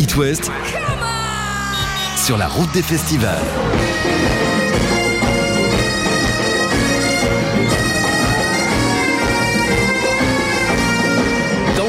It West sur la route des festivals.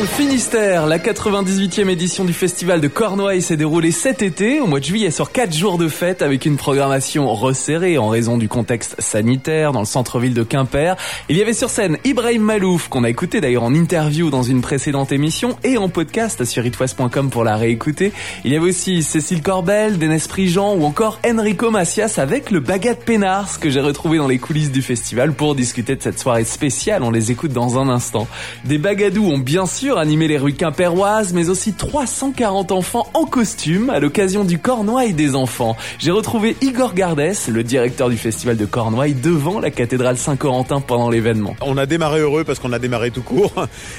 Finistère, la 98e édition du festival de Cornouailles s'est déroulée cet été, au mois de juillet, sur 4 jours de fête, avec une programmation resserrée en raison du contexte sanitaire dans le centre-ville de Quimper. Il y avait sur scène Ibrahim Malouf, qu'on a écouté d'ailleurs en interview dans une précédente émission, et en podcast sur itwest.com pour la réécouter. Il y avait aussi Cécile Corbel, Denis Prigent ou encore Enrico Macias avec le Bagat Pénars que j'ai retrouvé dans les coulisses du festival pour discuter de cette soirée spéciale. On les écoute dans un instant. Des bagadous ont bien sûr animer les rues quimpéroises, mais aussi 340 enfants en costume à l'occasion du Cornouailles des enfants. J'ai retrouvé Igor Gardès, le directeur du festival de Cornouailles, devant la cathédrale Saint-Corentin pendant l'événement. On a démarré heureux parce qu'on a démarré tout court.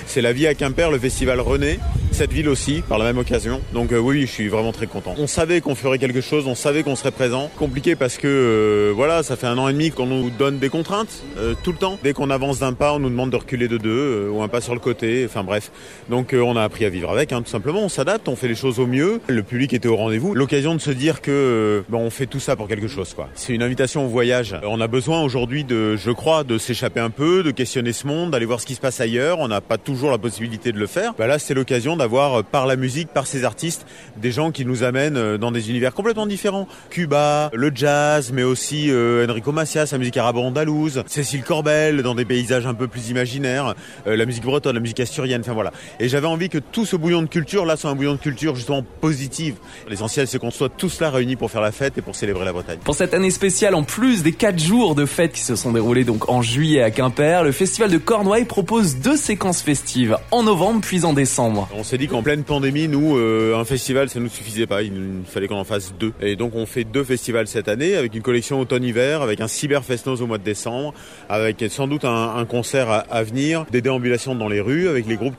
C'est la vie à Quimper, le festival René, cette ville aussi, par la même occasion. Donc euh, oui, je suis vraiment très content. On savait qu'on ferait quelque chose, on savait qu'on serait présent. Compliqué parce que euh, voilà, ça fait un an et demi qu'on nous donne des contraintes euh, tout le temps. Dès qu'on avance d'un pas, on nous demande de reculer de deux ou un pas sur le côté. Enfin bref. Donc euh, on a appris à vivre avec, hein, tout simplement. On s'adapte, on fait les choses au mieux. Le public était au rendez-vous. L'occasion de se dire que euh, on fait tout ça pour quelque chose. C'est une invitation au voyage. On a besoin aujourd'hui de, je crois, de s'échapper un peu, de questionner ce monde, d'aller voir ce qui se passe ailleurs. On n'a pas toujours la possibilité de le faire. Bah là, c'est l'occasion d'avoir, euh, par la musique, par ces artistes, des gens qui nous amènent dans des univers complètement différents. Cuba, le jazz, mais aussi Enrico Macias, la musique arabo-andalouse, Cécile Corbel, dans des paysages un peu plus imaginaires, la musique bretonne, la musique asturienne, enfin voilà. Et j'avais envie que tout ce bouillon de culture, là, soit un bouillon de culture justement positive. L'essentiel, c'est qu'on soit tous là réunis pour faire la fête et pour célébrer la Bretagne. Pour cette année spéciale, en plus des quatre jours de fêtes qui se sont déroulés donc en juillet à Quimper, le festival de Cornouailles propose deux séquences festives, en novembre puis en décembre. On s'est dit qu'en pleine pandémie, nous, euh, un festival, ça nous suffisait pas. Il, fallait qu'on en fasse deux. Et donc, on fait deux festivals cette année avec une collection automne-hiver, avec un cyber festnos au mois de décembre, avec sans doute un, concert à, à venir, des déambulations dans les rues avec les groupes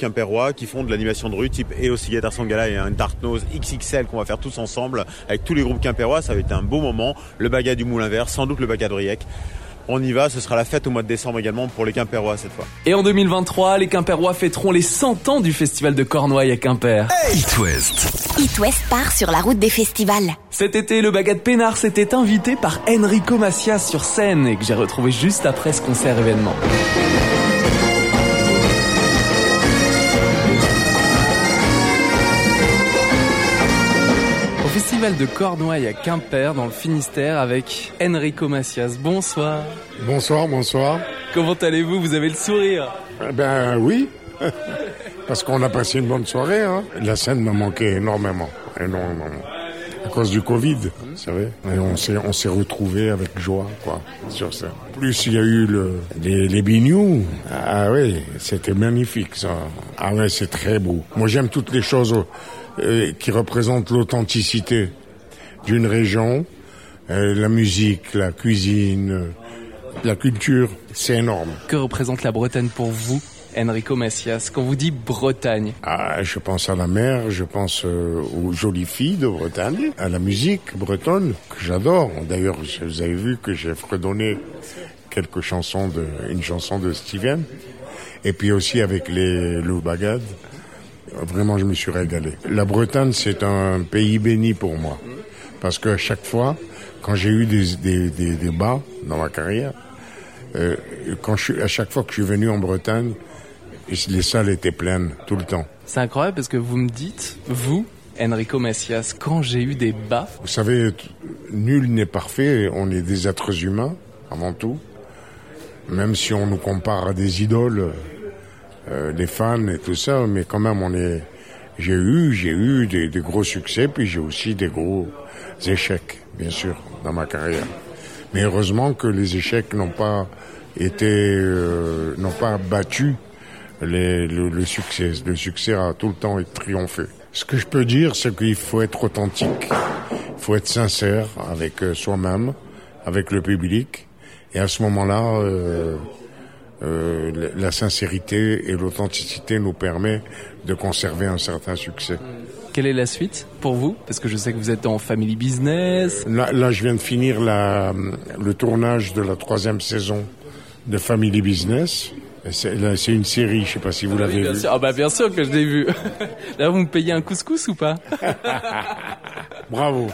qui font de l'animation de rue type et aussi Guitar Sangala et un Dartnose XXL qu'on va faire tous ensemble avec tous les groupes quimpérois. Ça va être un beau moment. Le bagat du Moulin Vert, sans doute le bagat de Riec. On y va, ce sera la fête au mois de décembre également pour les Quimpérois cette fois. Et en 2023, les Quimpérois fêteront les 100 ans du festival de Cornouailles à Quimper. Hey It West. It West part sur la route des festivals. Cet été, le Bagat Pénard s'était invité par Enrico Macias sur scène et que j'ai retrouvé juste après ce concert événement. De Cornouailles à Quimper dans le Finistère avec Enrico Macias. Bonsoir. Bonsoir, bonsoir. Comment allez-vous? Vous avez le sourire eh Ben oui, parce qu'on a passé une bonne soirée. Hein. La scène m'a manqué énormément, énormément. À cause du Covid, vous savez. On s'est, on s'est retrouvés avec joie, quoi, sur ça. Plus il y a eu le, les, les bignous. Ah oui, c'était magnifique, ça. Ah ouais, c'est très beau. Moi, j'aime toutes les choses euh, qui représente l'authenticité d'une région, euh, la musique, la cuisine, la culture, c'est énorme. Que représente la Bretagne pour vous? Enrico Macias, quand vous dites Bretagne ah, Je pense à la mer, je pense aux jolies filles de Bretagne, à la musique bretonne, que j'adore. D'ailleurs, vous avez vu que j'ai fredonné quelques chansons une chanson de Steven. Et puis aussi avec les Lou Bagad. Vraiment, je me suis régalé. La Bretagne, c'est un pays béni pour moi. Parce que chaque fois, quand j'ai eu des, des, des, bas dans ma carrière, euh, quand je, à chaque fois que je suis venu en Bretagne, les salles étaient pleines tout le temps. C'est incroyable parce que vous me dites, vous, Enrico Macias, quand j'ai eu des bas. Vous savez, nul n'est parfait, on est des êtres humains, avant tout. Même si on nous compare à des idoles, euh, des fans et tout ça, mais quand même on est. J'ai eu, j'ai eu des, des, gros succès, puis j'ai aussi des gros échecs, bien sûr, dans ma carrière. Mais heureusement que les échecs n'ont pas été, euh, n'ont pas battu les, le, le, succès. Le succès a tout le temps triomphé. Ce que je peux dire, c'est qu'il faut être authentique, il faut être sincère avec euh, soi-même, avec le public, et à ce moment-là. Euh, euh, la sincérité et l'authenticité nous permet de conserver un certain succès. Quelle est la suite pour vous? Parce que je sais que vous êtes en family business. Là, là je viens de finir la, le tournage de la troisième saison de Family Business. C'est une série, je sais pas si vous l'avez Oui, bien vu. sûr. Ah bah bien sûr que je l'ai vu. Là, vous me payez un couscous ou pas? Bravo.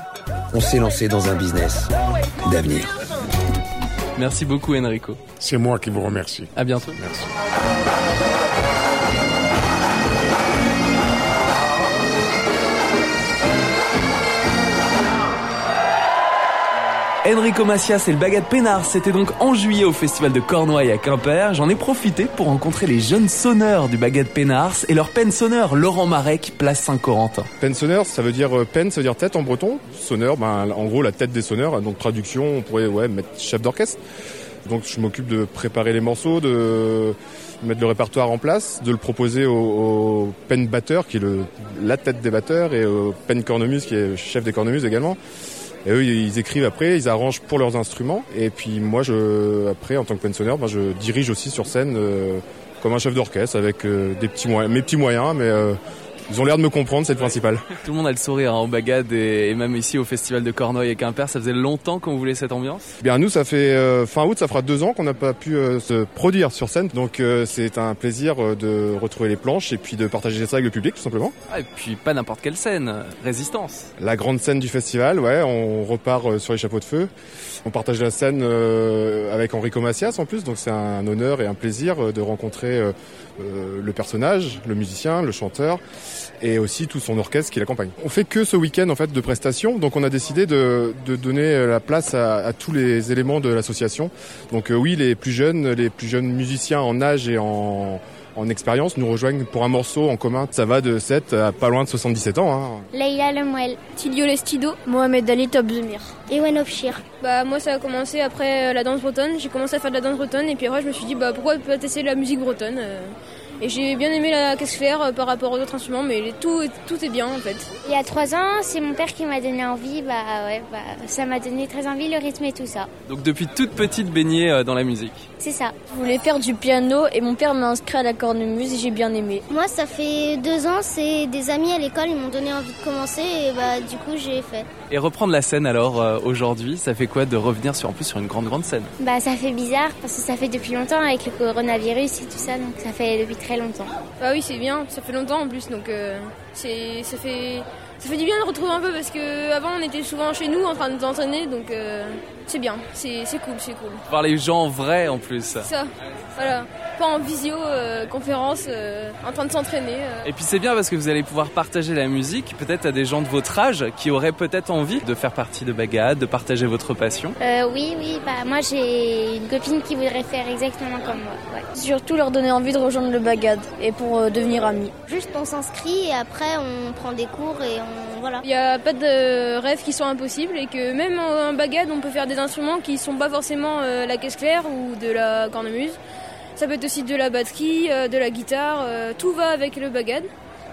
On s'est lancé dans un business d'avenir. Merci beaucoup Enrico. C'est moi qui vous remercie. À bientôt. Merci. Enrico Macias et le Bagat Pénard, c'était donc en juillet au festival de Cornouailles à Quimper. J'en ai profité pour rencontrer les jeunes sonneurs du Bagat Pénars et leur pen sonneur Laurent Marek, place Saint-Corentin. Pen sonneur, ça veut dire euh, pen, ça veut dire tête en breton. Sonneur, ben, en gros la tête des sonneurs. Donc traduction, on pourrait ouais, mettre chef d'orchestre. Donc je m'occupe de préparer les morceaux, de mettre le répertoire en place, de le proposer au, au pen batteur qui est le, la tête des batteurs et au pen cornemuse qui est chef des cornemuses également. Et eux, ils écrivent après, ils arrangent pour leurs instruments. Et puis moi, je, après, en tant que pen sonneur, ben, je dirige aussi sur scène euh, comme un chef d'orchestre avec euh, des petits moyens, mes petits moyens, mais euh, ils ont l'air de me comprendre, c'est le principal. Tout le monde a le sourire hein, au Bagad et, et même ici au festival de Cornouailles et Quimper. Ça faisait longtemps qu'on voulait cette ambiance. Bien nous, ça fait euh, fin août, ça fera deux ans qu'on n'a pas pu euh, se produire sur scène, donc euh, c'est un plaisir euh, de retrouver les planches et puis de partager ça avec le public tout simplement. Ah, et puis pas n'importe quelle scène, Résistance. La grande scène du festival, ouais, on repart euh, sur les chapeaux de feu. On partage la scène euh, avec Enrico Macias en plus, donc c'est un honneur et un plaisir de rencontrer le personnage, le musicien, le chanteur et aussi tout son orchestre qui l'accompagne. On fait que ce week-end en fait de prestations, donc on a décidé de, de donner la place à, à tous les éléments de l'association. Donc euh, oui, les plus jeunes, les plus jeunes musiciens en âge et en en expérience nous rejoignent pour un morceau en commun. Ça va de 7 à pas loin de 77 ans. Hein. Leïla Lemouel, Tilio Lestido. Mohamed Ali Tobzemir. Ewen Ofshir. Bah moi ça a commencé après euh, la danse bretonne. J'ai commencé à faire de la danse bretonne et puis après je me suis dit bah pourquoi pas tester la musique bretonne. euh. Et j'ai bien aimé la caisse claire euh, par rapport aux autres instruments, mais tout, est- tout est bien en fait. Il y a trois ans, c'est mon père qui m'a donné envie. Bah ouais, bah, ça m'a donné très envie, le rythme et tout ça. Donc depuis toute petite baignée dans la musique. C'est ça. Je voulais faire du piano et mon père m'a inscrit à la cornemuse et j'ai bien aimé. Moi, ça fait deux ans, c'est des amis à l'école, ils m'ont donné envie de commencer et bah du coup j'ai fait. Et reprendre la scène alors aujourd'hui, ça fait quoi de revenir sur en plus sur une grande grande scène? Bah ça fait bizarre parce que ça fait depuis longtemps avec le coronavirus et tout ça, donc ça fait depuis très longtemps. Bah oui c'est bien, ça fait longtemps en plus donc euh, c'est ça fait ça fait du bien de retrouver un peu parce que avant on était souvent chez nous en train de nous entraîner donc euh, c'est bien, c'est c'est cool, c'est cool. Voir les gens en vrai en plus. Ça, voilà, pas en visio euh, conférence euh, en train de s'entraîner. euh. Et puis c'est bien parce que vous allez pouvoir partager la musique peut-être à des gens de votre âge qui auraient peut-être envie de faire partie de Bagad, de partager votre passion. Euh, oui, oui, bah moi j'ai une copine qui voudrait faire exactement comme moi. Ouais. Surtout leur donner envie de rejoindre le Bagad et pour euh, devenir amis. Juste on s'inscrit et après on prend des cours et on voilà. Il n'y a pas de rêves qui sont impossibles et que même en bagade, on peut faire des instruments qui sont pas forcément euh, la caisse claire ou de la cornemuse. Ça peut être aussi de la batterie, euh, de la guitare, euh, tout va avec le bagad.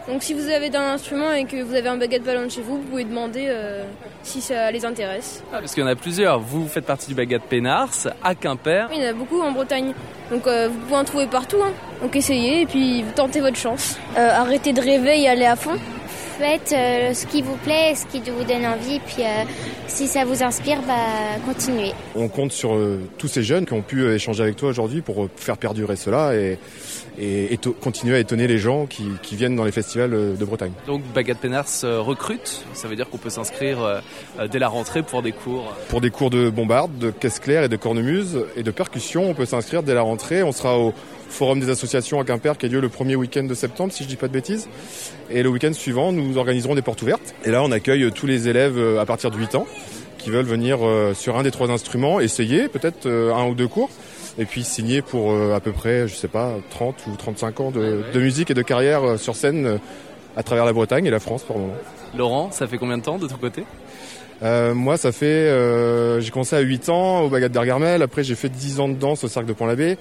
Donc si vous avez un instrument et que vous avez un bagad pas loin de chez vous, vous pouvez demander euh, si ça les intéresse. Ah, parce qu'il y en a plusieurs. Vous faites partie du Bagad Pénars à Quimper. Il y en a beaucoup en Bretagne. Donc euh, vous pouvez en trouver partout. hein. Donc essayez et puis tentez votre chance. Euh, arrêtez de rêver et allez à fond. Faites euh, ce qui vous plaît, ce qui vous donne envie, puis euh, si ça vous inspire, bah continuez. On compte sur euh, tous ces jeunes qui ont pu euh, échanger avec toi aujourd'hui pour euh, faire perdurer cela et, continuer à étonner les gens qui, qui viennent dans les festivals euh, de Bretagne. Donc Bagad Pénars euh, recrute. Ça veut dire qu'on peut s'inscrire dès la rentrée pour des cours. Pour des cours de bombarde, de caisse claire et de cornemuse et de percussion, on peut s'inscrire dès la rentrée. On sera au Forum des associations à Quimper qui a lieu le premier week-end de septembre, si je dis pas de bêtises. Et le week-end suivant, nous organiserons des portes ouvertes. Et là, on accueille tous les élèves euh, à partir de 8 ans qui veulent venir euh, sur un des trois instruments, essayer peut-être euh, un ou deux cours, et puis signer pour euh, à peu près, je sais pas, 30 ou 35 ans de, de musique et de carrière euh, sur scène euh, à travers la Bretagne et la France pour le moment. Laurent, ça fait combien de temps de ton côté? Euh, moi, ça fait, euh, j'ai commencé à 8 ans au Bagat d'Argarmel. Après, j'ai fait 10 ans de danse au Cercle de Pont-l'Abbé.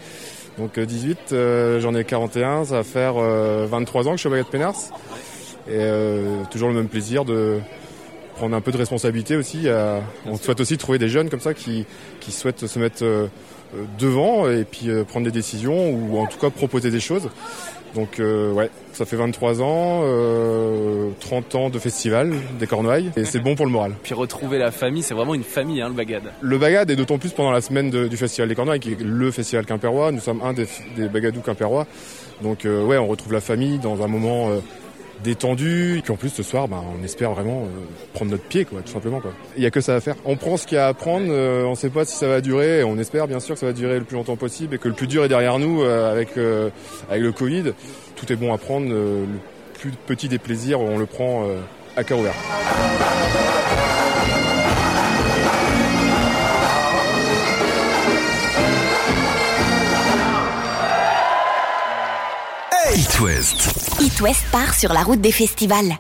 Donc euh, 18, euh, j'en ai 41. Ça va faire euh, 23 ans que je suis au Bagat Pénars. Et euh, toujours le même plaisir de prendre un peu de responsabilité aussi. à- on souhaite aussi trouver des jeunes comme ça qui, qui souhaitent se mettre euh, euh, devant et puis prendre des décisions ou en tout cas proposer des choses. Donc euh, ouais, ça fait 23 ans, euh, 30 ans de festival des Cornouailles et c'est bon pour le moral. Puis retrouver la famille, c'est vraiment une famille, hein, le Bagad. Le Bagad est d'autant plus pendant la semaine de, du festival des Cornouailles qui est le festival quimpérois. Nous sommes un des, des Bagadous quimpérois. Donc euh, ouais, on retrouve la famille dans un moment euh, détendu. Et puis en plus ce soir, bah, on espère vraiment euh, prendre notre pied, quoi, tout simplement. Quoi. Il y a que ça à faire. On prend ce qu'il y a à prendre. euh, on ne sait pas si ça va durer. On espère bien sûr que ça va durer le plus longtemps possible et que le plus dur est derrière nous euh, avec avec le Covid. Tout est bon à prendre. le plus petit des plaisirs, on le prend à cœur ouvert. It West. West part sur la route des festivals.